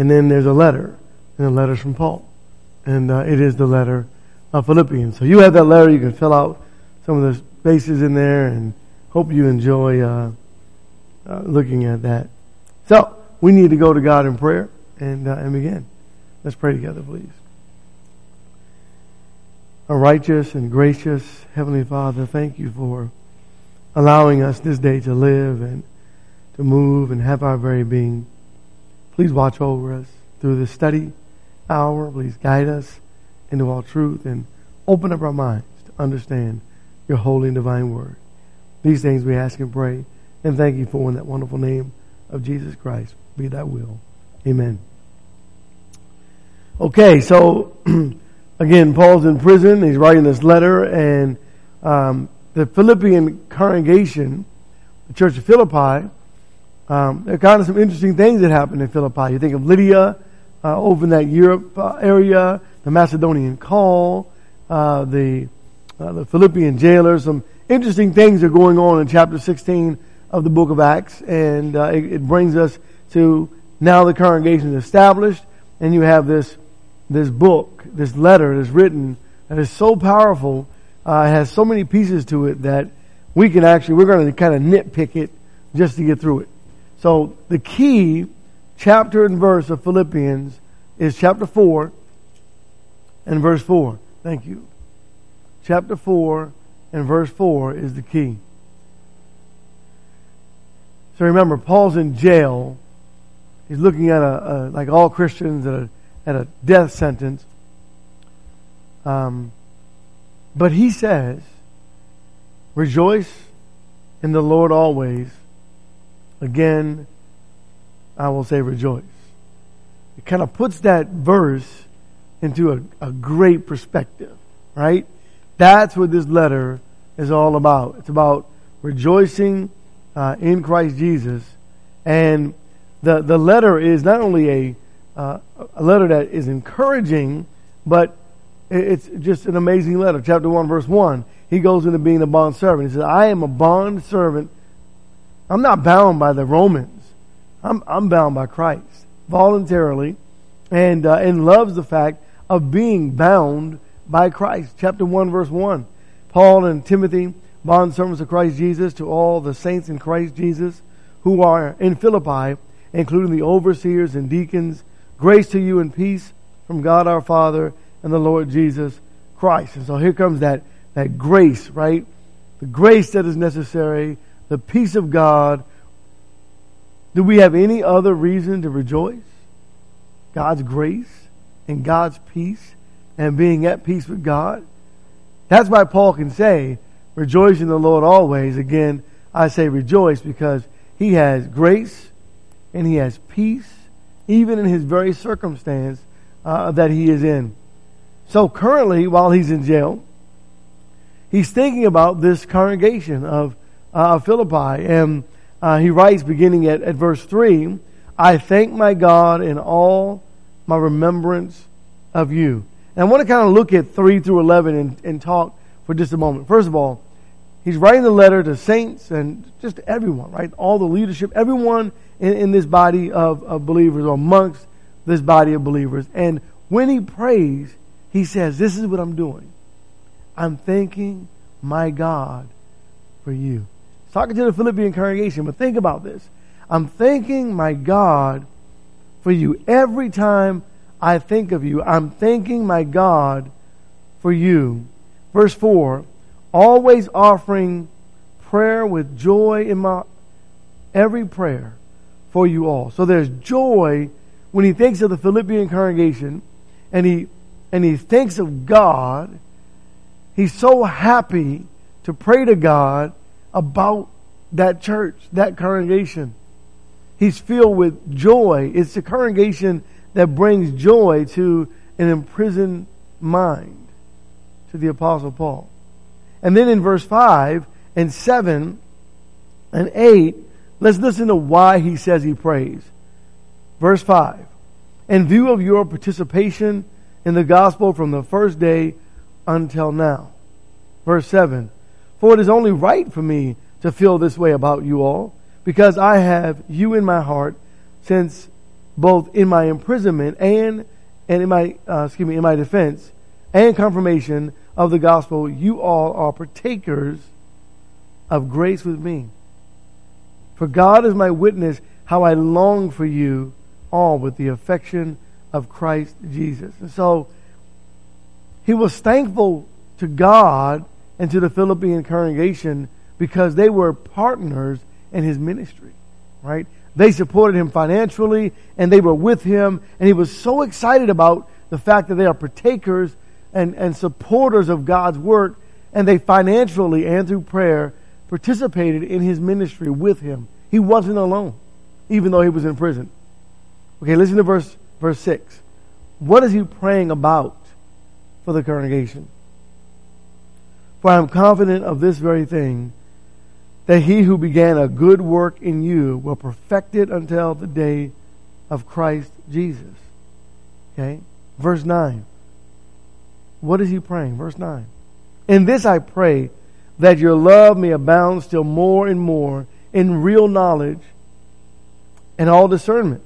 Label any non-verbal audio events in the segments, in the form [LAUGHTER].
And then there's a letter, and the letter's from Paul. And uh, it is the letter of Philippians. So you have that letter. You can fill out some of the spaces in there, and hope you enjoy uh, uh, looking at that. So we need to go to God in prayer and uh, and begin. Let's pray together, please. Our righteous and gracious Heavenly Father, thank you for allowing us this day to live and to move and have our very being. Please watch over us through this study hour. Please guide us into all truth and open up our minds to understand your holy and divine word. These things we ask and pray and thank you for in that wonderful name of Jesus Christ. Be that will. Amen. Okay, so [CLEARS THROAT] again, Paul's in prison. He's writing this letter, and um, the Philippian congregation, the church of Philippi, um, there are kind of some interesting things that happened in Philippi. You think of Lydia uh, over in that Europe uh, area, the Macedonian call, uh, the uh, the Philippian jailers. Some interesting things are going on in chapter 16 of the book of Acts, and uh, it, it, brings us to now the congregation is established, and you have this this book, this letter that's written that is so powerful, uh, has so many pieces to it that we can actually we're going to kind of nitpick it just to get through it. So the key chapter and verse of Philippians is chapter four and verse four. Thank you. Chapter four and verse four is the key. So remember, Paul's in jail. He's looking at a, a like all Christians at a at a death sentence. Um, but he says, "Rejoice in the Lord always." Again, I will say rejoice. It kind of puts that verse into a, a great perspective, right? That's what this letter is all about. It's about rejoicing uh, in Christ Jesus. And the, the letter is not only a, uh, a letter that is encouraging, but it's just an amazing letter. Chapter 1, verse 1. He goes into being a bond servant. He says, I am a bond servant. I'm not bound by the Romans. I'm, I'm bound by Christ voluntarily and, uh, and loves the fact of being bound by Christ. Chapter 1, verse 1. Paul and Timothy bond servants of Christ Jesus, to all the saints in Christ Jesus who are in Philippi, including the overseers and deacons. Grace to you and peace from God our Father and the Lord Jesus Christ. And so here comes that, that grace, right? The grace that is necessary, the peace of God. Do we have any other reason to rejoice? God's grace and God's peace and being at peace with God. That's why Paul can say, Rejoice in the Lord always. Again, I say rejoice because he has grace and he has peace, even in his very circumstance uh, that he is in. So currently, while he's in jail, he's thinking about this congregation of uh, Philippi. And uh, he writes, beginning at, at verse 3, I thank my God in all my remembrance of you. And I want to kind of look at 3 through 11 and, and talk for just a moment. First of all, he's writing the letter to saints and just everyone, right? All the leadership, everyone in, in this body of, of believers or amongst this body of believers. And when he prays, he says, This is what I'm doing. I'm thanking my God for you. Talking to the Philippian congregation, but think about this. I'm thanking my God for you. Every time I think of you, I'm thanking my God for you. Verse 4 always offering prayer with joy in my every prayer for you all. So there's joy when he thinks of the Philippian congregation and he and he thinks of God. He's so happy to pray to God about that church, that congregation. He's filled with joy. It's the congregation that brings joy to an imprisoned mind, to the Apostle Paul. And then in verse 5 and 7 and 8, let's listen to why he says he prays. Verse 5. In view of your participation in the gospel from the first day until now. Verse 7. For it is only right for me to feel this way about you all, because I have you in my heart since both in my imprisonment and, and in my, uh, excuse me, in my defense and confirmation of the gospel, you all are partakers of grace with me. For God is my witness how I long for you all with the affection of Christ Jesus. And so he was thankful to God and to the Philippian congregation because they were partners in his ministry, right? They supported him financially and they were with him and he was so excited about the fact that they are partakers and, and supporters of God's work and they financially and through prayer participated in his ministry with him. He wasn't alone, even though he was in prison. Okay, listen to verse, verse 6. What is he praying about for the congregation? For I am confident of this very thing, that he who began a good work in you will perfect it until the day of Christ Jesus. Okay? Verse 9. What is he praying? Verse 9. In this I pray that your love may abound still more and more in real knowledge and all discernment.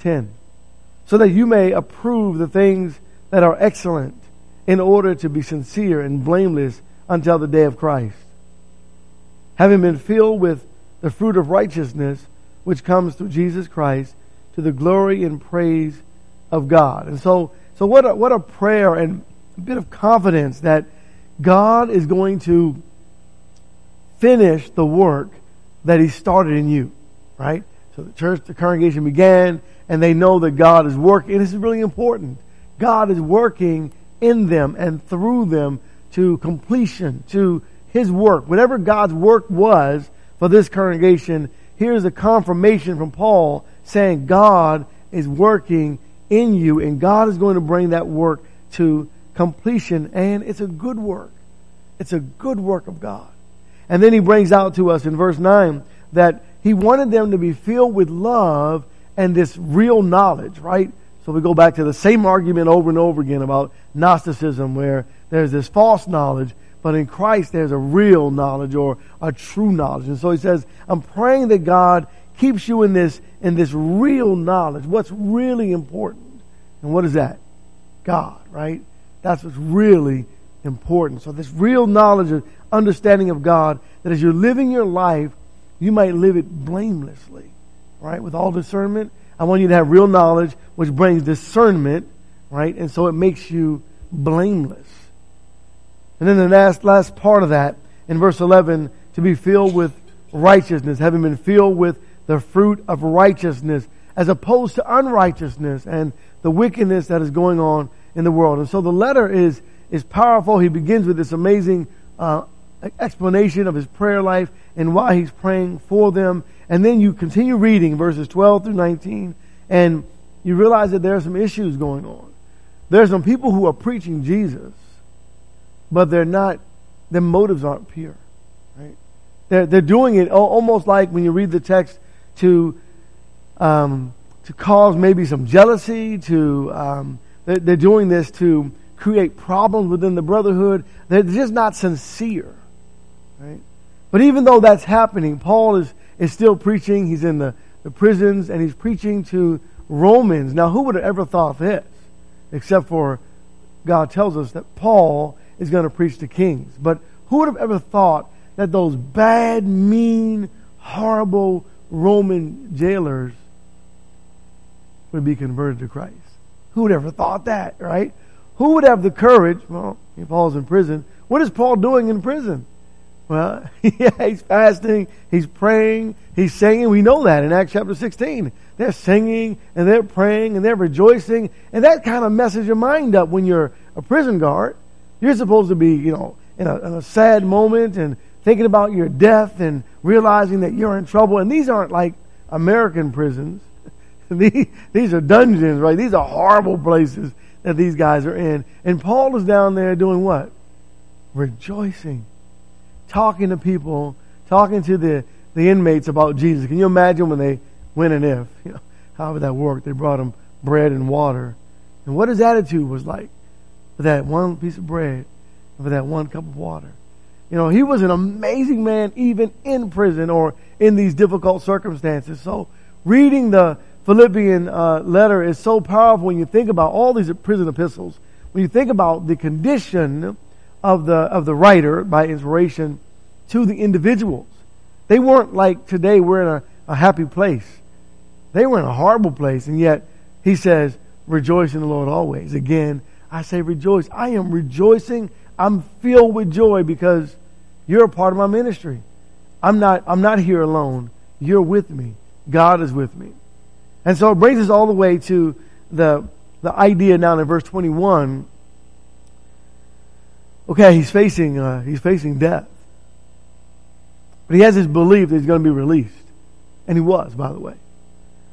10. So that you may approve the things that are excellent in order to be sincere and blameless until the day of Christ. Having been filled with the fruit of righteousness which comes through Jesus Christ to the glory and praise of God. And so, so what a, what a prayer and a bit of confidence that God is going to finish the work that He started in you, right? So the church, the congregation began, and they know that God is working. And this is really important. God is working in them and through them to completion, to His work. Whatever God's work was for this congregation, here's a confirmation from Paul saying God is working in you, and God is going to bring that work to completion, and it's a good work. It's a good work of God. And then he brings out to us in verse 9 that he wanted them to be filled with love and this real knowledge, right? So we go back to the same argument over and over again about Gnosticism where there's this false knowledge, but in Christ there's a real knowledge or a true knowledge. And so he says, I'm praying that God keeps you in this, in this real knowledge. What's really important? And what is that? God, right? That's what's really important. So this real knowledge of understanding of God, that as you're living your life, you might live it blamelessly, right? With all discernment. I want you to have real knowledge, which brings discernment, right? And so it makes you blameless. And then the last, last part of that, in verse 11, to be filled with righteousness, having been filled with the fruit of righteousness, as opposed to unrighteousness and the wickedness that is going on in the world. And so the letter is, is powerful. He begins with this amazing uh, explanation of his prayer life and why he's praying for them. And then you continue reading verses 12 through 19 and you realize that there are some issues going on. There are some people who are preaching Jesus, but they're not, their motives aren't pure, right? They're, they're doing it almost like when you read the text to, um, to cause maybe some jealousy, to, um, they're, they're doing this to create problems within the brotherhood. They're just not sincere. Right? But even though that's happening, Paul is, is still preaching. He's in the, the prisons and he's preaching to Romans. Now, who would have ever thought this? Except for God tells us that Paul is going to preach to kings. But who would have ever thought that those bad, mean, horrible Roman jailers would be converted to Christ? Who would ever thought that, right? Who would have the courage? Well, Paul's in prison. What is Paul doing in prison? Well, [LAUGHS] yeah, he's fasting, he's praying, he's singing. We know that in Acts chapter 16. They're singing and they're praying and they're rejoicing. And that kind of messes your mind up when you're a prison guard. You're supposed to be, you know, in a, in a sad moment and thinking about your death and realizing that you're in trouble. And these aren't like American prisons. [LAUGHS] these, these are dungeons, right? These are horrible places that these guys are in. And Paul is down there doing what? Rejoicing talking to people, talking to the, the inmates about Jesus. Can you imagine when they went and if, you know, how however that worked, they brought him bread and water. And what his attitude was like for that one piece of bread and for that one cup of water. You know, he was an amazing man even in prison or in these difficult circumstances. So reading the Philippian uh, letter is so powerful when you think about all these prison epistles. When you think about the condition of the of the writer by inspiration to the individuals, they weren't like today. We're in a, a happy place. They were in a horrible place, and yet he says, "Rejoice in the Lord always." Again, I say, "Rejoice." I am rejoicing. I'm filled with joy because you're a part of my ministry. I'm not. I'm not here alone. You're with me. God is with me. And so it brings us all the way to the, the idea now in verse 21. Okay, he's facing, uh, he's facing death. But he has his belief that he's going to be released. And he was, by the way.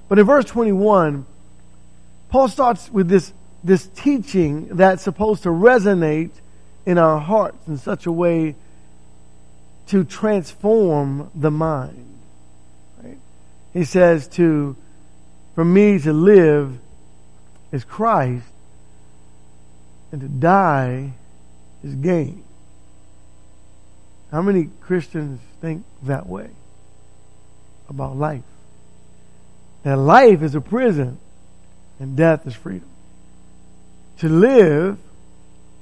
But in verse 21, Paul starts with this, this teaching that's supposed to resonate in our hearts in such a way to transform the mind. Right? He says to for me to live is Christ, and to die is gain. How many Christians think that way about life? That life is a prison and death is freedom. To live,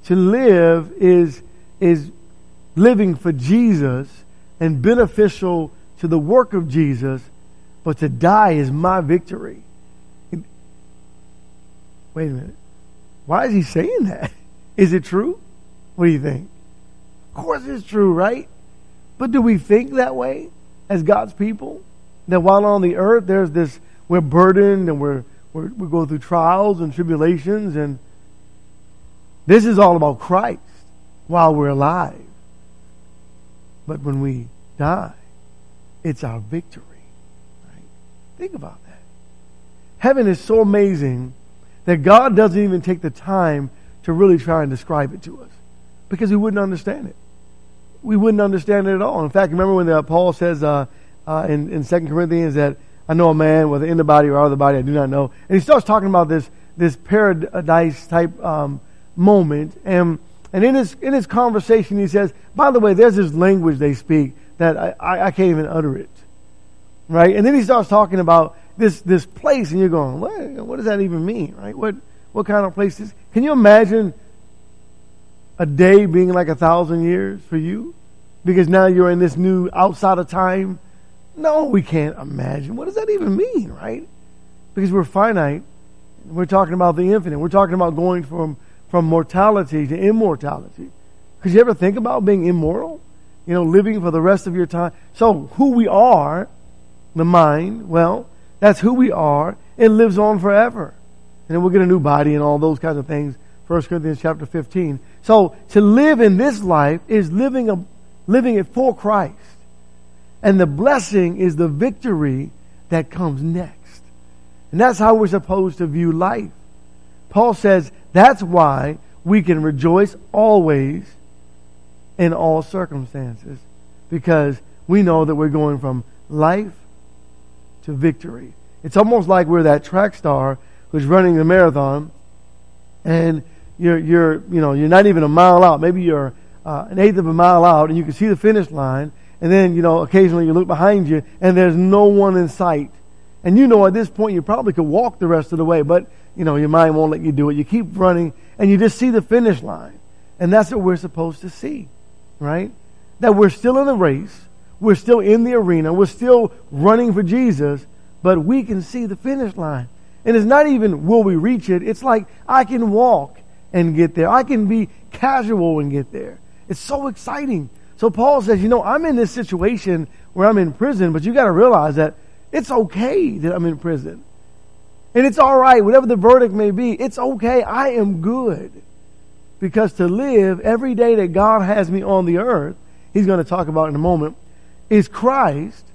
to live is, is living for Jesus and beneficial to the work of Jesus but to die is my victory. Wait a minute. Why is he saying that? [LAUGHS] Is it true? What do you think? Of course it's true, right? But do we think that way as God's people? That while on the earth there's this, we're burdened and we're, we're, we go through trials and tribulations and this is all about Christ while we're alive. But when we die, it's our victory. Right? Think about that. Heaven is so amazing that God doesn't even take the time to really try and describe it to us because we wouldn't understand it. We wouldn't understand it at all. In fact, remember when uh, Paul says uh, uh, in, in 2 Corinthians that I know a man, whether in the body or out of the body, I do not know. And he starts talking about this, this paradise type um, moment. And, and in, his, in his conversation, he says, by the way, there's this language they speak that I, I, I can't even utter it right? And then he starts talking about this this place, and you're going, what, what does that even mean, right? What what kind of place is? Can you imagine a day being like a thousand years for you? Because now you're in this new outside of time. No, we can't imagine. What does that even mean, right? Because we're finite. We're talking about the infinite. We're talking about going from from mortality to immortality. Could you ever think about being immortal? You know, living for the rest of your time. So who we are the mind, well, that's who we are. It lives on forever. And then we'll get a new body and all those kinds of things. 1 Corinthians chapter 15. So to live in this life is living a, living it for Christ. And the blessing is the victory that comes next. And that's how we're supposed to view life. Paul says that's why we can rejoice always in all circumstances because we know that we're going from life to victory. It's almost like we're that track star who's running the marathon, and you're you're you know you're not even a mile out. Maybe you're uh, an eighth of a mile out, and you can see the finish line. And then you know occasionally you look behind you, and there's no one in sight. And you know at this point you probably could walk the rest of the way, but you know your mind won't let you do it. You keep running, and you just see the finish line, and that's what we're supposed to see, right? That we're still in the race we're still in the arena. We're still running for Jesus, but we can see the finish line. And it's not even will we reach it. It's like I can walk and get there. I can be casual and get there. It's so exciting. So Paul says, you know, I'm in this situation where I'm in prison, but you got to realize that it's okay that I'm in prison. And it's all right, whatever the verdict may be, it's okay. I am good. Because to live every day that God has me on the earth, he's going to talk about in a moment, is Christ.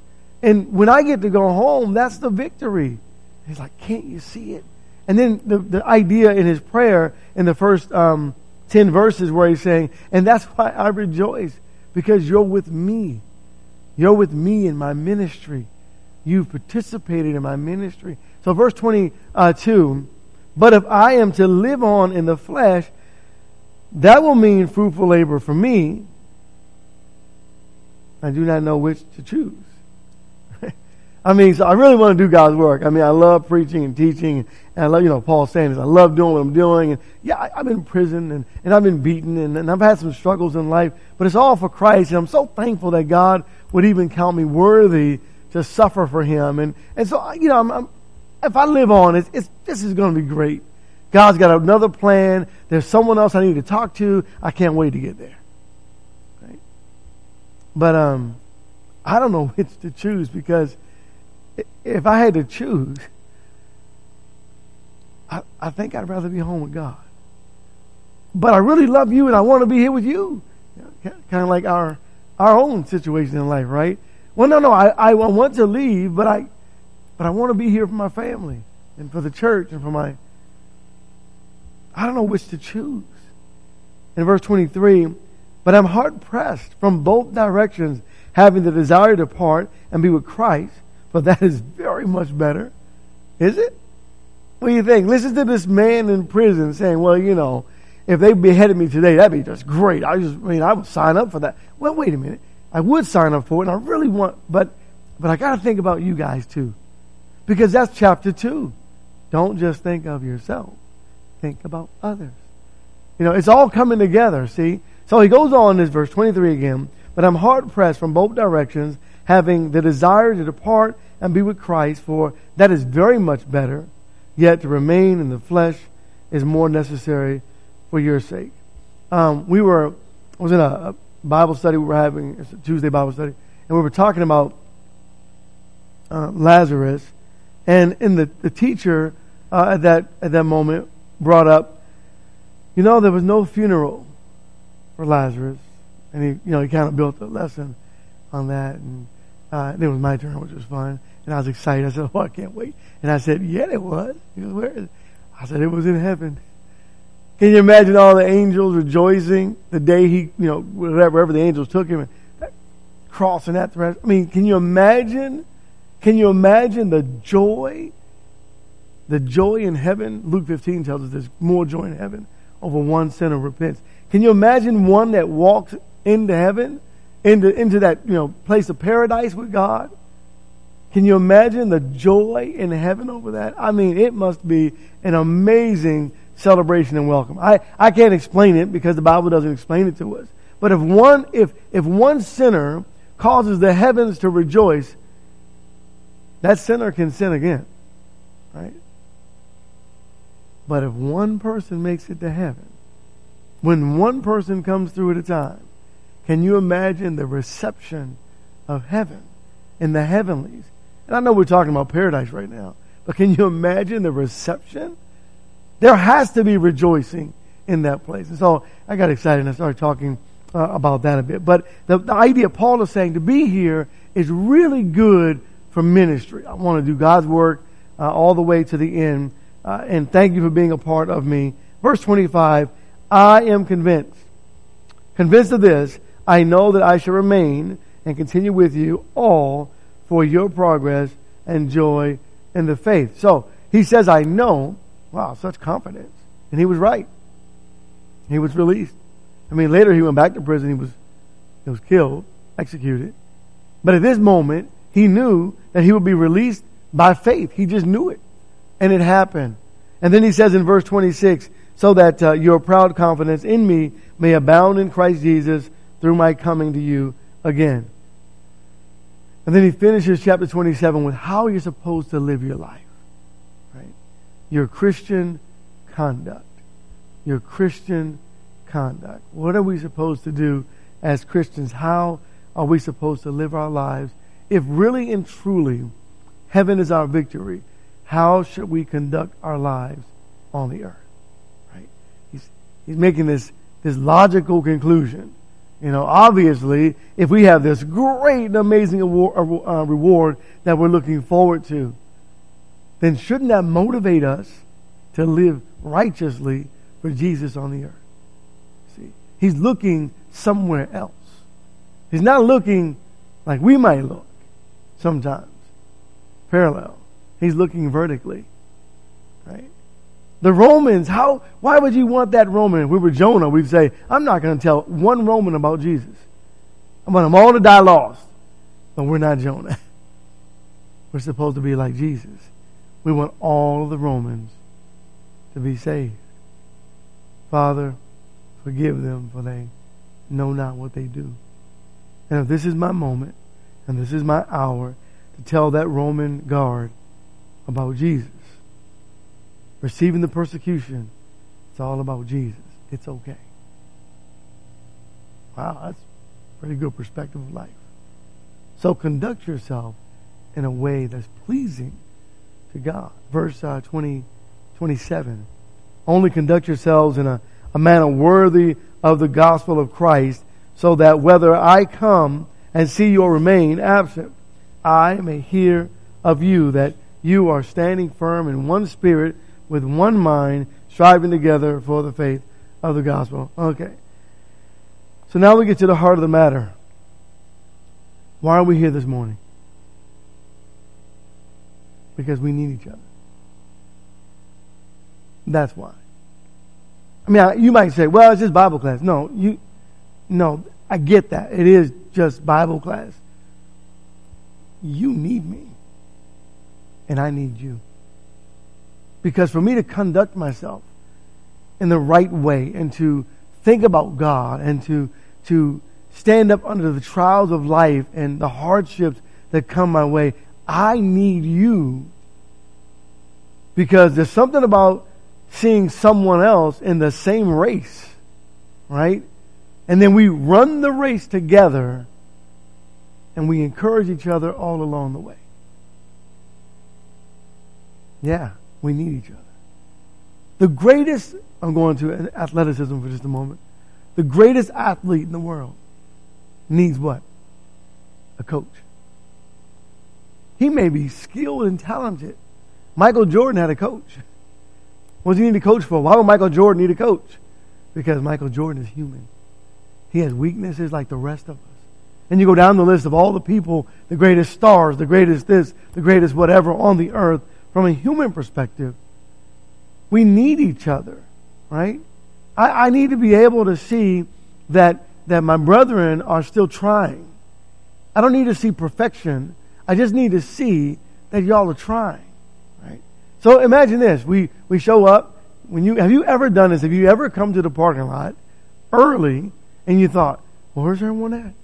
And when I get to go home, that's the victory. He's like, can't you see it? And then the, the idea in his prayer in the first um, 10 verses where he's saying, and that's why I rejoice, because you're with me. You're with me in my ministry. You've participated in my ministry. So verse 22, but if I am to live on in the flesh, that will mean fruitful labor for me, I do not know which to choose. I mean, so I really want to do God's work. I mean, I love preaching and teaching, and I love, you know, Paul saying this. I love doing what I'm doing, and yeah, I, have been in prison, and, and I've been beaten, and, and I've had some struggles in life, but it's all for Christ, and I'm so thankful that God would even count me worthy to suffer for Him, and and so you know, I'm, I'm, if I live on, it's, it's this is going to be great. God's got another plan. There's someone else I need to talk to. I can't wait to get there. Right? But um, I don't know [LAUGHS] which to choose because if I had to choose, I, I think I'd rather be home with God. But I really love you and I want to be here with you. Kind of like our our own situation in life, right? Well, no, no, I, I want to leave, but I but I want to be here for my family and for the church and for my I don't know which to choose. In verse 23, but I'm hard pressed from both directions, having the desire to part and be with Christ but that is very much better. Is it? What do you think? Listen to this man in prison saying, well, you know, if they beheaded me today, that'd be just great. I just, I mean, I would sign up for that. Well, wait a minute. I would sign up for it, and I really want, but, but I got to think about you guys too. Because that's chapter two. Don't just think of yourself. Think about others. You know, it's all coming together, see? So he goes on in this verse 23 again, but I'm hard pressed from both directions, having the desire to depart and be with Christ, for that is very much better. Yet to remain in the flesh is more necessary for your sake. Um, we were, I was in a, a, Bible study we were having, it's a Tuesday Bible study, and we were talking about uh, Lazarus, and in the, the teacher uh, at that at that moment brought up, you know, there was no funeral for Lazarus, and he, you know, he kind of built a lesson on that, and uh, it was my turn, which was fun. And I was excited. I said, Oh, I can't wait. And I said, Yeah, it was. He goes, Where is it? I said, It was in heaven. Can you imagine all the angels rejoicing the day he, you know, whatever, wherever the angels took him, and that, crossing that thresh? I mean, can you imagine? Can you imagine the joy? The joy in heaven. Luke 15 tells us there's more joy in heaven over one sinner repents. Can you imagine one that walks into heaven into, into that you know place of paradise with God. Can you imagine the joy in heaven over that? I mean, it must be an amazing celebration and welcome. I, I can't explain it because the Bible doesn't explain it to us. But if one if if one sinner causes the heavens to rejoice, that sinner can sin again. Right? But if one person makes it to heaven, when one person comes through at a time, can you imagine the reception of heaven in the heavenlies? And I know we're talking about paradise right now, but can you imagine the reception? There has to be rejoicing in that place. And so I got excited and I started talking uh, about that a bit. But the, the idea Paul is saying to be here is really good for ministry. I want to do God's work uh, all the way to the end. Uh, and thank you for being a part of me. Verse 25, I am convinced, convinced of this, I know that I shall remain and continue with you all for your progress and joy in the faith. So he says, I know. Wow, such confidence. And he was right. He was released. I mean, later he went back to prison. He was, he was killed, executed. But at this moment, he knew that he would be released by faith. He just knew it. And it happened. And then he says in verse 26, so that uh, your proud confidence in me may abound in Christ Jesus through my coming to you again. And then he finishes chapter 27 with how you're supposed to live your life. Right? Your Christian conduct. Your Christian conduct. What are we supposed to do as Christians? How are we supposed to live our lives? If really and truly heaven is our victory, how should we conduct our lives on the earth? Right? He's, he's making this, this logical conclusion you know, obviously, if we have this great and amazing award, uh, reward that we're looking forward to, then shouldn't that motivate us to live righteously for Jesus on the earth? See, he's looking somewhere else. He's not looking like we might look sometimes, parallel. He's looking vertically, right? The Romans, how, why would you want that Roman? If we were Jonah, we'd say, I'm not going to tell one Roman about Jesus. I want them all to die lost. But we're not Jonah. [LAUGHS] we're supposed to be like Jesus. We want all the Romans to be saved. Father, forgive them for they know not what they do. And if this is my moment and this is my hour to tell that Roman guard about Jesus, receiving the persecution, it's all about Jesus. It's okay. Wow, that's a pretty good perspective of life. So conduct yourself in a way that's pleasing to God. Verse uh, 20, 27. Only conduct yourselves in a, a manner worthy of the gospel of Christ, so that whether I come and see you or remain absent, I may hear of you that you are standing firm in one spirit, with one mind, striving together for the faith of the gospel. Okay. So now we get to the heart of the matter. Why are we here this morning? Because we need each other. That's why. I mean, you might say, well, it's just Bible class. No, you, no, I get that. It is just Bible class. You need me. And I need you. Because for me to conduct myself in the right way and to think about God and to, to stand up under the trials of life and the hardships that come my way, I need you. Because there's something about seeing someone else in the same race, right? And then we run the race together and we encourage each other all along the way. Yeah, we need each other. The greatest, I'm going to athleticism for just a moment. The greatest athlete in the world needs what? A coach. He may be skilled and talented. Michael Jordan had a coach. What does he need a coach for? Why would Michael Jordan need a coach? Because Michael Jordan is human. He has weaknesses like the rest of us. And you go down the list of all the people, the greatest stars, the greatest this, the greatest whatever on the earth, from a human perspective, we need each other, right? I, I need to be able to see that, that my brethren are still trying. I don't need to see perfection. I just need to see that y'all are trying. Right? So imagine this. We, we show up. When you, have you ever done this? Have you ever come to the parking lot early and you thought, well, where's everyone at?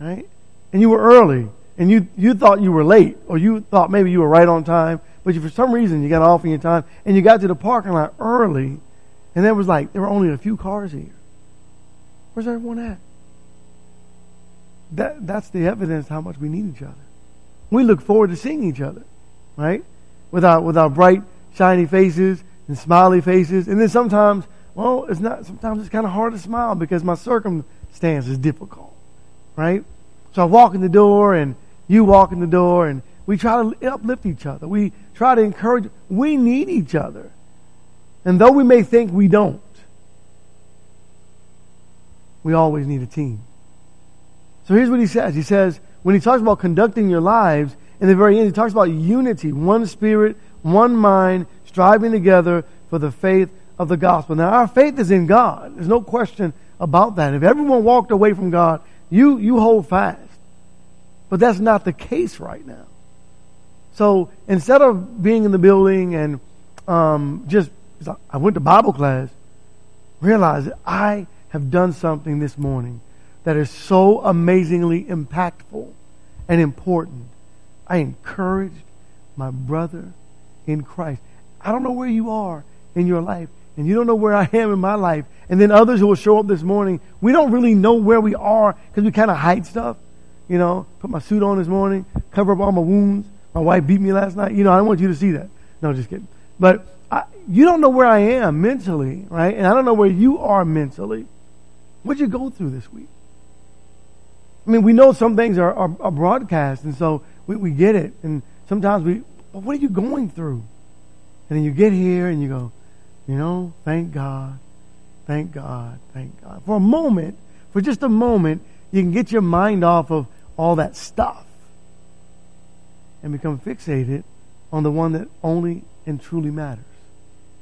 Right? And you were early and you, you thought you were late or you thought maybe you were right on time, but you, for some reason you got off in your time and you got to the parking lot early and there was like, there were only a few cars here. Where's everyone at? That, that's the evidence how much we need each other. We look forward to seeing each other, right? with our, with our bright, shiny faces and smiley faces. And then sometimes, well, it's not, sometimes it's kind of hard to smile because my circumstance is difficult, right? So I walk in the door and you walk in the door and we try to uplift each other. We try to encourage. We need each other. And though we may think we don't, we always need a team. So here's what he says. He says, when he talks about conducting your lives, in the very end, he talks about unity, one spirit, one mind, striving together for the faith of the gospel. Now, our faith is in God. There's no question about that. If everyone walked away from God, you, you hold fast. But that's not the case right now. So instead of being in the building and um, just, I went to Bible class, realize that I have done something this morning that is so amazingly impactful and important I encouraged my brother in Christ. I don't know where you are in your life, and you don't know where I am in my life. And then others who will show up this morning, we don't really know where we are because we kind of hide stuff. You know, put my suit on this morning, cover up all my wounds. My wife beat me last night. You know, I don't want you to see that. No, just kidding. But I, you don't know where I am mentally, right? And I don't know where you are mentally. What'd you go through this week? I mean, we know some things are, are, are broadcast, and so we, we get it. And sometimes we, but what are you going through? And then you get here and you go, you know, thank God, thank God, thank God. For a moment, for just a moment, you can get your mind off of all that stuff and become fixated on the one that only and truly matters,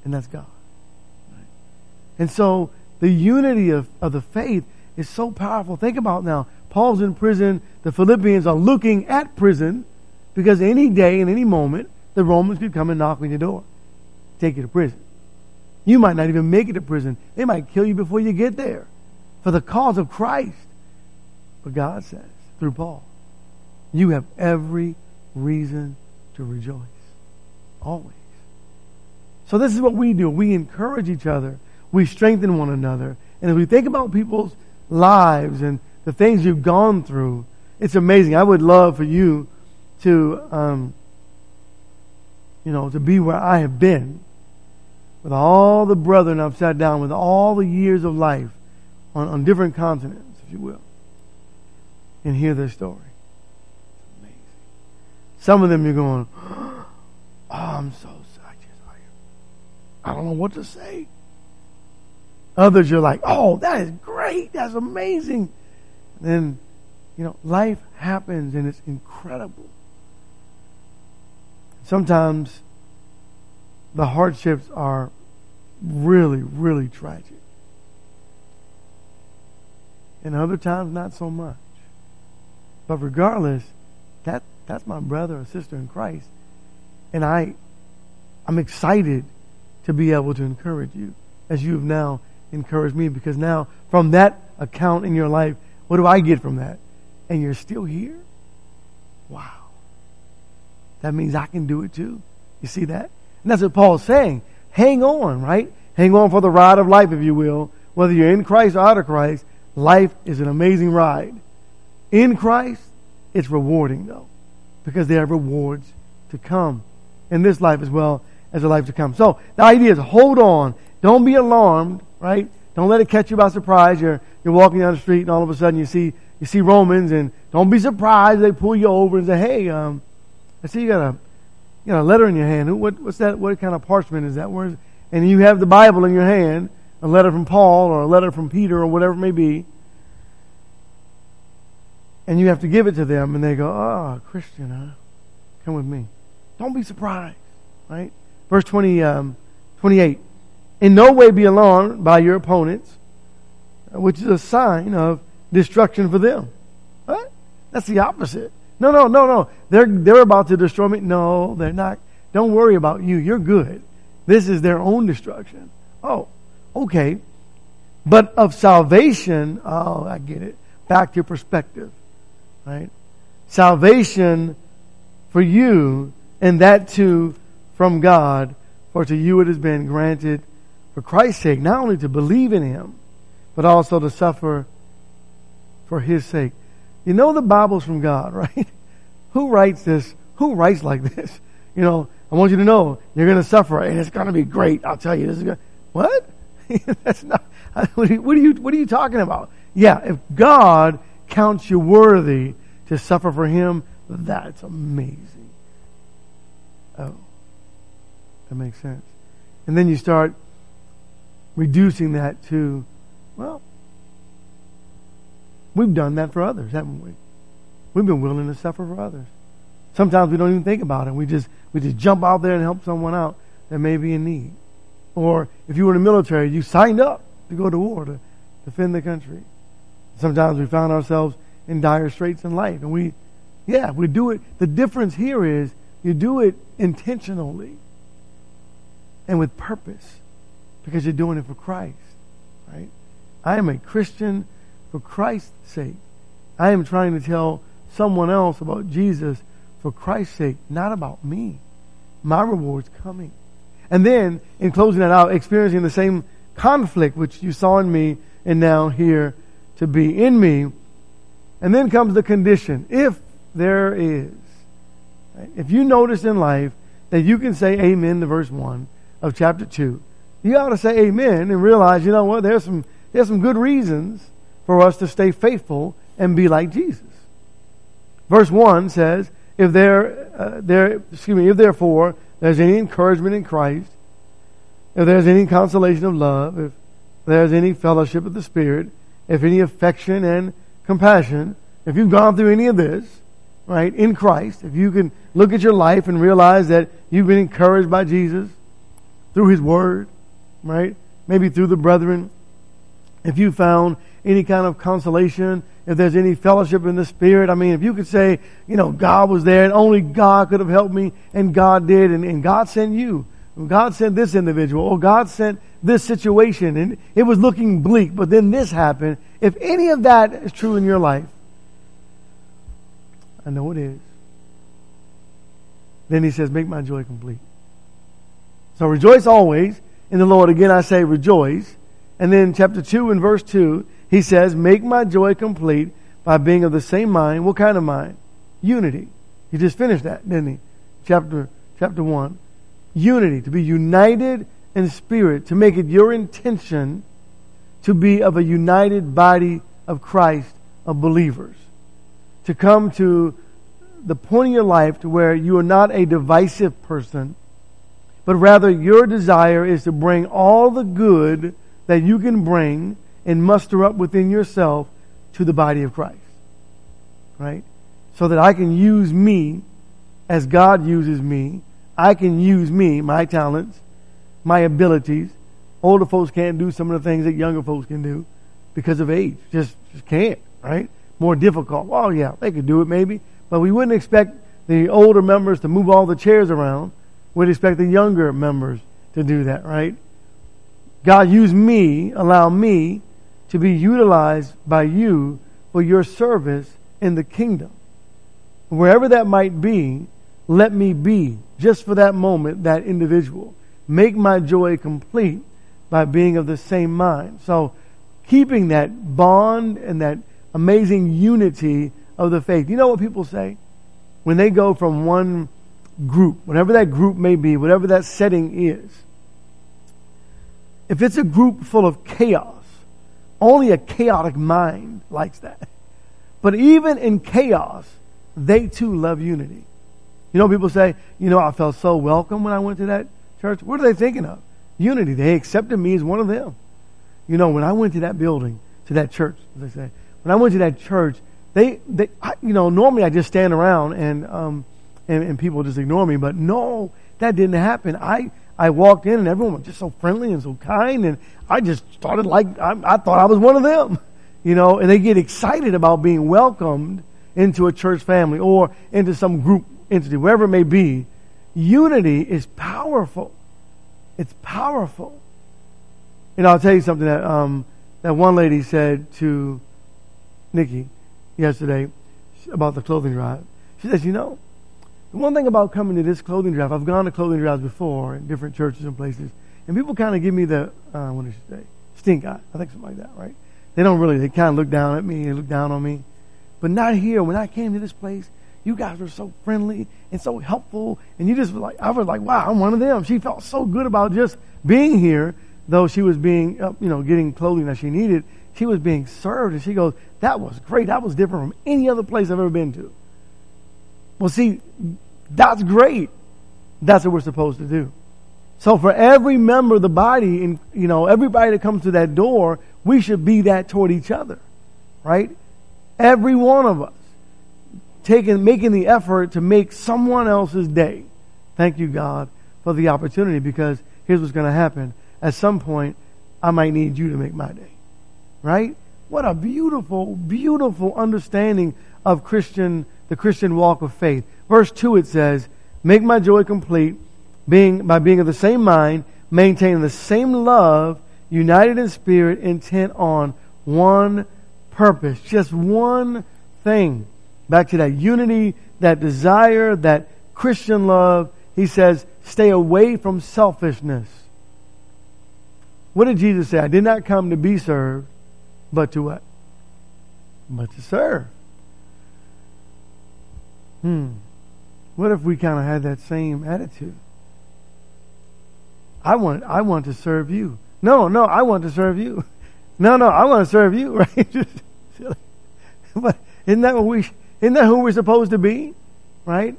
and that's God. And so the unity of, of the faith is so powerful. Think about now Paul's in prison. The Philippians are looking at prison Because any day and any moment, the Romans could come and knock on your door, take you to prison. You might not even make it to prison. They might kill you before you get there for the cause of Christ. But God says, through Paul, you have every reason to rejoice. Always. So this is what we do. We encourage each other. We strengthen one another. And as we think about people's lives and the things you've gone through, it's amazing. I would love for you to, um, you know, to be where I have been with all the brethren I've sat down with, all the years of life on, on different continents, if you will, and hear their story. Some of them you're going, [GASPS] oh, I'm so I just, I, I don't know what to say. Others you're like, oh, that is great. That's amazing. And then, you know, life happens and it's incredible. Sometimes the hardships are really, really tragic. And other times, not so much. But regardless, that, that's my brother or sister in Christ. And I, I'm excited to be able to encourage you as you have now encouraged me because now from that account in your life, what do I get from that? And you're still here? Wow. That means I can do it too. You see that? And that's what Paul's saying. Hang on, right? Hang on for the ride of life, if you will. Whether you're in Christ or out of Christ, life is an amazing ride. In Christ, it's rewarding though, because there are rewards to come in this life as well as the life to come. So the idea is hold on. Don't be alarmed, right? Don't let it catch you by surprise. You're, you're walking down the street and all of a sudden you see, you see Romans and don't be surprised. They pull you over and say, Hey, um, I see you got a, you got a letter in your hand. What, what's that? What kind of parchment is that? Where's, and you have the Bible in your hand, a letter from Paul or a letter from Peter or whatever it may be. And you have to give it to them and they go, Oh, Christian, huh? Come with me. Don't be surprised, right? Verse 20, um, 28. In no way be alarmed by your opponents, which is a sign of destruction for them. What? That's the opposite. No, no, no, no. They're, they're about to destroy me. No, they're not. Don't worry about you. You're good. This is their own destruction. Oh, okay. But of salvation, oh, I get it. Back to your perspective, right? Salvation for you, and that too from God, for to you it has been granted for Christ's sake, not only to believe in Him, but also to suffer for His sake. You know the Bible's from God, [LAUGHS] right? Who writes this? Who writes like this? You know, I want you to know you're going to suffer and it's going to be great. I'll tell you, this is going. What? [LAUGHS] That's not. What are, you, what are you? What are you talking about? Yeah, if God counts you worthy to suffer for Him, that's amazing. Oh, that makes sense. And then you start reducing that to, well, we've done that for others, haven't we? We've been willing to suffer for others. Sometimes we don't even think about it. We just we just jump out there and help someone out that may be in need. Or if you were in the military, you signed up to go to war to defend the country. Sometimes we found ourselves in dire straits in life, and we, yeah, we do it. The difference here is you do it intentionally and with purpose because you're doing it for Christ, right? I am a Christian for Christ's sake. I am trying to tell someone else about Jesus for Christ's sake, not about me. My reward's coming. And then, in closing that out, experiencing the same conflict which you saw in me and now here to be in me. And then comes the condition, if there is. If you notice in life that you can say amen to verse 1 of chapter 2, you ought to say amen and realize, you know what, there's some, there's some good reasons for us to stay faithful and be like Jesus. Verse 1 says, if there, uh, there, excuse me, if therefore there's any encouragement in Christ, if there's any consolation of love, if there's any fellowship of the Spirit, if any affection and compassion, if you've gone through any of this, right, in Christ, if you can look at your life and realize that you've been encouraged by Jesus through His Word, right, maybe through the brethren, if you found any kind of consolation, if there's any fellowship in the Spirit, I mean, if you could say, you know, God was there and only God could have helped me and God did and, and God sent you. God sent this individual or God sent this situation and it was looking bleak, but then this happened. If any of that is true in your life, I know it is. Then he says, make my joy complete. So rejoice always in the Lord. Again, I say rejoice. And then chapter 2 and verse 2, he says, make my joy complete by being of the same mind. What kind of mind? Unity. He just finished that, didn't he? Chapter, chapter 1. Unity. To be united in spirit. To make it your intention to be of a united body of Christ, of believers. To come to the point in your life to where you are not a divisive person, but rather your desire is to bring all the good that you can bring and muster up within yourself to the body of Christ. Right? So that I can use me as God uses me. I can use me, my talents, my abilities. Older folks can't do some of the things that younger folks can do because of age. Just, just can't, right? More difficult. Well, yeah, they could do it maybe, but we wouldn't expect the older members to move all the chairs around. We'd expect the younger members to do that, right? God, use me, allow me to be utilized by you for your service in the kingdom. Wherever that might be, let me be, just for that moment, that individual. Make my joy complete by being of the same mind. So, keeping that bond and that amazing unity of the faith. You know what people say? When they go from one group, whatever that group may be, whatever that setting is, if it's a group full of chaos, only a chaotic mind likes that. But even in chaos, they too love unity. You know, people say, you know, I felt so welcome when I went to that church. What are they thinking of? Unity. They accepted me as one of them. You know, when I went to that building, to that church, as they say, when I went to that church, they, they I, you know, normally I just stand around and, um, and, and people just ignore me, but no, that didn't happen. I, I walked in and everyone was just so friendly and so kind and I just started like, I, I thought I was one of them, [LAUGHS] you know, and they get excited about being welcomed into a church family or into some group entity, wherever it may be. Unity is powerful. It's powerful. And I'll tell you something that, um, that one lady said to Nikki yesterday about the clothing drive. She says, you know, the one thing about coming to this clothing drive, I've gone to clothing drives before in different churches and places, and people kind of give me the, uh, what did she say? Stink eye. I think something like that, right? They don't really, they kind of look down at me, they look down on me. But not here. When I came to this place, you guys were so friendly and so helpful, and you just like, I was like, wow, I'm one of them. She felt so good about just being here, though she was being, uh, you know, getting clothing that she needed. She was being served, and she goes, that was great. That was different from any other place I've ever been to. Well, see, that's great. That's what we're supposed to do. So for every member of the body, and you know, everybody that comes to that door, we should be that toward each other, right? Every one of us taking, making the effort to make someone else's day. Thank you, God, for the opportunity because here's what's going to happen. At some point, I might need you to make my day, right? What a beautiful, beautiful understanding of Christian, the Christian walk of faith. Verse 2 it says, Make my joy complete being, by being of the same mind, maintaining the same love, united in spirit, intent on one purpose. Just one thing. Back to that unity, that desire, that Christian love. He says, stay away from selfishness. What did Jesus say? I did not come to be served, but to what? But to serve. Hmm. What if we kind of had that same attitude? I want, I want to serve you. No, no, I want to serve you. [LAUGHS] No, no, I want to serve you, [LAUGHS] right? [LAUGHS] but isn't that what we, isn't that who we're supposed to be? Right?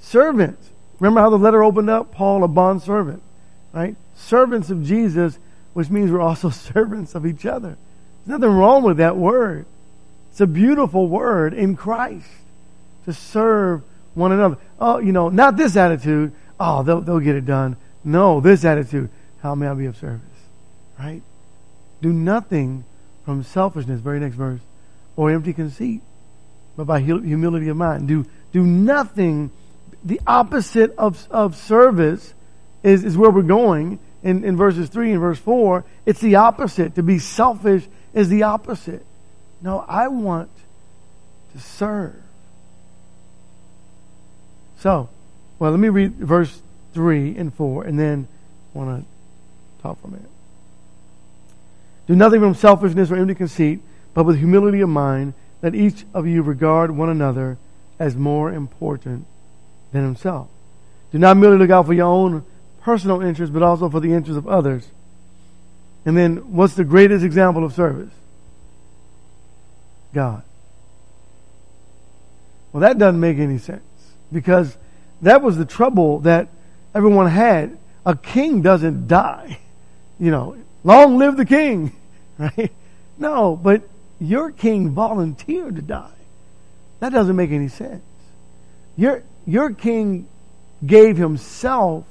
Servants. Remember how the letter opened up? Paul, a bond servant. Right? Servants of Jesus, which means we're also [LAUGHS] servants of each other. There's nothing wrong with that word. It's a beautiful word in Christ to serve one another. Oh, you know, not this attitude. Oh, they'll, they'll get it done. No, this attitude. How may I be of service? Right? Do nothing from selfishness, very next verse, or empty conceit, but by humility of mind. Do, do nothing. The opposite of, of service is, is where we're going in, in verses 3 and verse 4. It's the opposite. To be selfish is the opposite. No, I want to serve. So, well, let me read verse 3 and 4, and then I want to talk for a minute. Do nothing from selfishness or empty conceit, but with humility of mind, let each of you regard one another as more important than himself. Do not merely look out for your own personal interests, but also for the interests of others. And then, what's the greatest example of service? God. Well, that doesn't make any sense because that was the trouble that everyone had. A king doesn't die. [LAUGHS] You know, long live the king, [LAUGHS] right? No, but your king volunteered to die. That doesn't make any sense. Your, your king gave himself.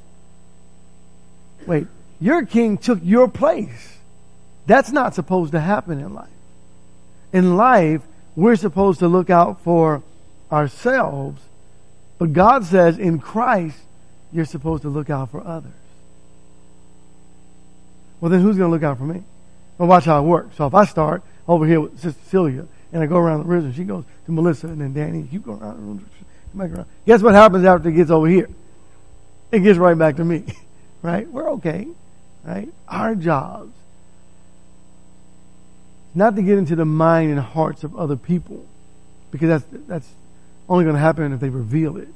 Wait, your king took your place. That's not supposed to happen in life. In life, we're supposed to look out for ourselves, but God says in Christ, you're supposed to look out for others. Well, then who's going to look out for me? Well, watch how it works. So if I start over here with Sister Celia, and I go around the room, and she goes to Melissa, and then Danny, you go around the room, back around. Guess what happens after it gets over here? It gets right back to me, [LAUGHS] right? We're okay, right? Our jobs not to get into the mind and hearts of other people, because that's that's only going to happen if they reveal it.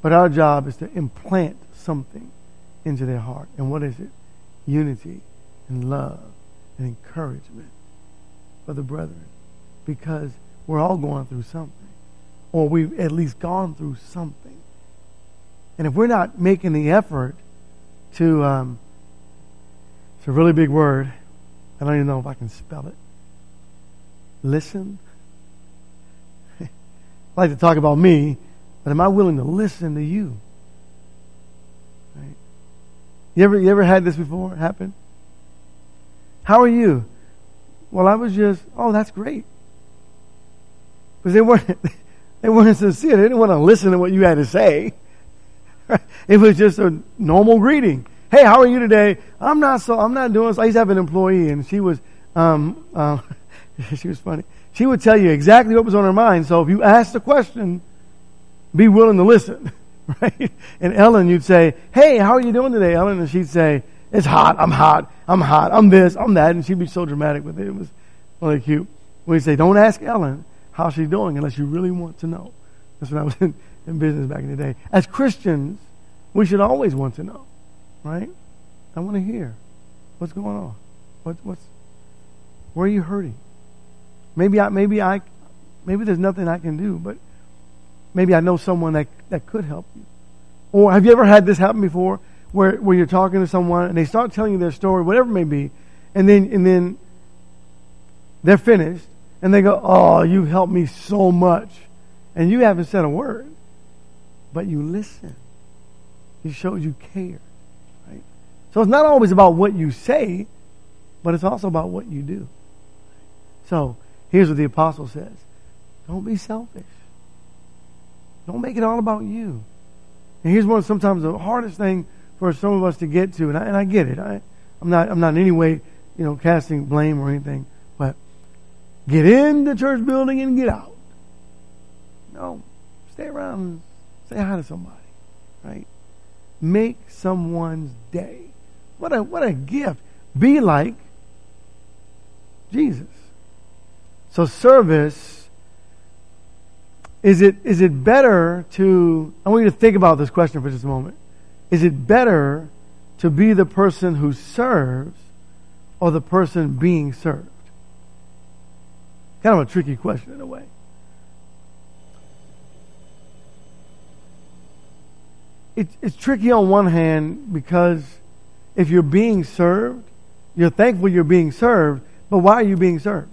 But our job is to implant something into their heart. And what is it? Unity and love and encouragement for the brethren. Because we're all going through something. Or we've at least gone through something. And if we're not making the effort to, um, it's a really big word, I don't even know if I can spell it. Listen. [LAUGHS] I like to talk about me, but am I willing to listen to you? Right? You ever you ever had this before happen? How are you? Well, I was just, oh, that's great. Because they weren't [LAUGHS] they weren't sincere. They didn't want to listen to what you had to say. [LAUGHS] It was just a normal greeting. Hey, how are you today? I'm not so, I'm not doing so. I used to have an employee and she was, um, uh, [LAUGHS] she was funny. She would tell you exactly what was on her mind. So if you asked a question, be willing to listen, right? And Ellen, you'd say, hey, how are you doing today, Ellen? And she'd say, it's hot, I'm hot, I'm hot, I'm this, I'm that. And she'd be so dramatic with it. It was really cute. We'd say, don't ask Ellen how she's doing unless you really want to know. That's when I was in, in business back in the day. As Christians, we should always want to know right? I want to hear what's going on. What, what's where are you hurting? Maybe I maybe I maybe there's nothing I can do, but maybe I know someone that that could help you. Or have you ever had this happen before, where where you're talking to someone and they start telling you their story, whatever it may be, and then and then they're finished and they go, "Oh, you've helped me so much," and you haven't said a word, but you listen. It shows you care. right? So it's not always about what you say, but it's also about what you do. So here's what the apostle says. Don't be selfish. Don't make it all about you. And here's one of sometimes the hardest thing for some of us to get to, and I, and I get it. I, I'm not I'm not in any way, you know, casting blame or anything, but get in the church building and get out. No, stay around say hi to somebody, right? Make someone's day. What a, what a gift. Be like Jesus. So service, is it, is it better to, I want you to think about this question for just a moment. Is it better to be the person who serves or the person being served? Kind of a tricky question in a way. It's, it's tricky on one hand because if you're being served, you're thankful you're being served, but why are you being served?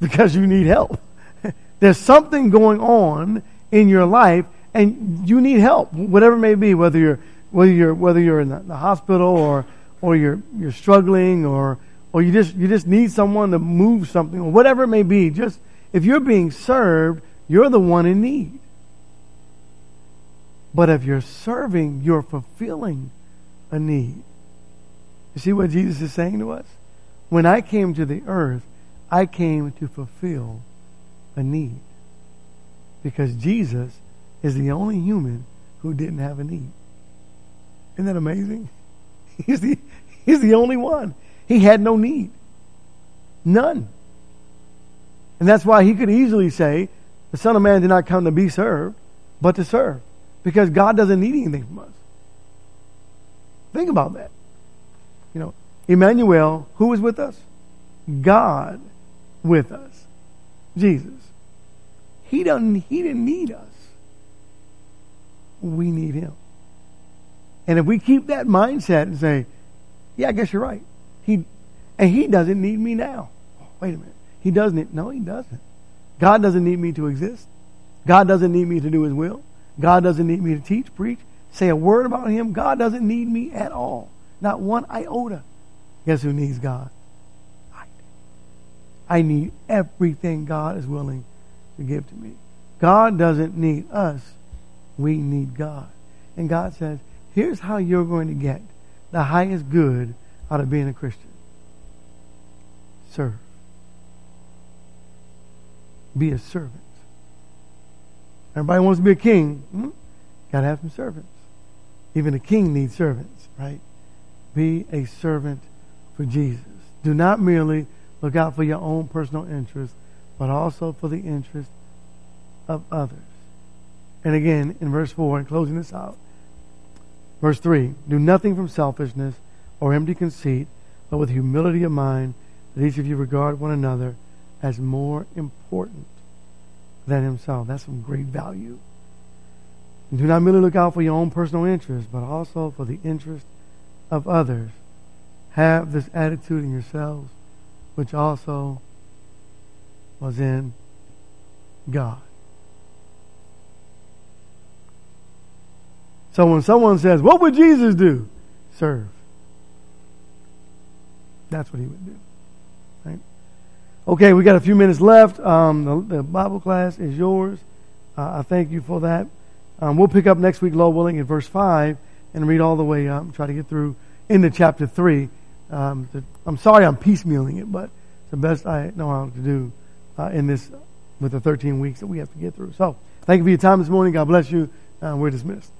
Because you need help. [LAUGHS] There's something going on in your life and you need help, whatever it may be, whether you're whether you're whether you're in the, the hospital or or you're you're struggling or or you just, you just need someone to move something or whatever it may be. Just, if you're being served, you're the one in need. But if you're serving, you're fulfilling a need. You see what Jesus is saying to us? When I came to the earth, I came to fulfill a need. Because Jesus is the only human who didn't have a need. Isn't that amazing? [LAUGHS] He's the, he's the only one. He had no need. None. And that's why he could easily say, the Son of Man did not come to be served, but to serve. Because God doesn't need anything from us. Think about that. You know, Emmanuel, who was with us? God with us. Jesus. He doesn't he didn't need us. We need him. And if we keep that mindset and say, Yeah, I guess you're right. He and he doesn't need me now. Wait a minute. He doesn't no, he doesn't. God doesn't need me to exist. God doesn't need me to do his will. God doesn't need me to teach, preach, say a word about him. God doesn't need me at all. Not one iota. Guess who needs God? I I need everything God is willing to give to me. God doesn't need us. We need God. And God says, here's how you're going to get the highest good out of being a Christian. Serve. Be a servant. Everybody wants to be a king. Hmm? Got to have some servants. Even a king needs servants, right? Be a servant for Jesus. Do not merely look out for your own personal interest, but also for the interest of others. And again, in verse 4, and closing this out, verse 3 Do nothing from selfishness or empty conceit, but with humility of mind, that each of you regard one another as more important than himself. That's some great value. And do not merely look out for your own personal interest, but also for the interest of others. Have this attitude in yourselves, which also was in God. So when someone says, What would Jesus do? Serve. That's what he would do. Right? Okay, we got a few minutes left. Um, the, the, Bible class is yours. Uh, I thank you for that. Um, we'll pick up next week, Lord willing, in verse 5 and read all the way up try to get through into chapter 3. Um, the, I'm sorry I'm piecemealing it, but it's the best I know how to do uh, in this with the 13 weeks that we have to get through. So, thank you for your time this morning. God bless you. Uh, we're dismissed.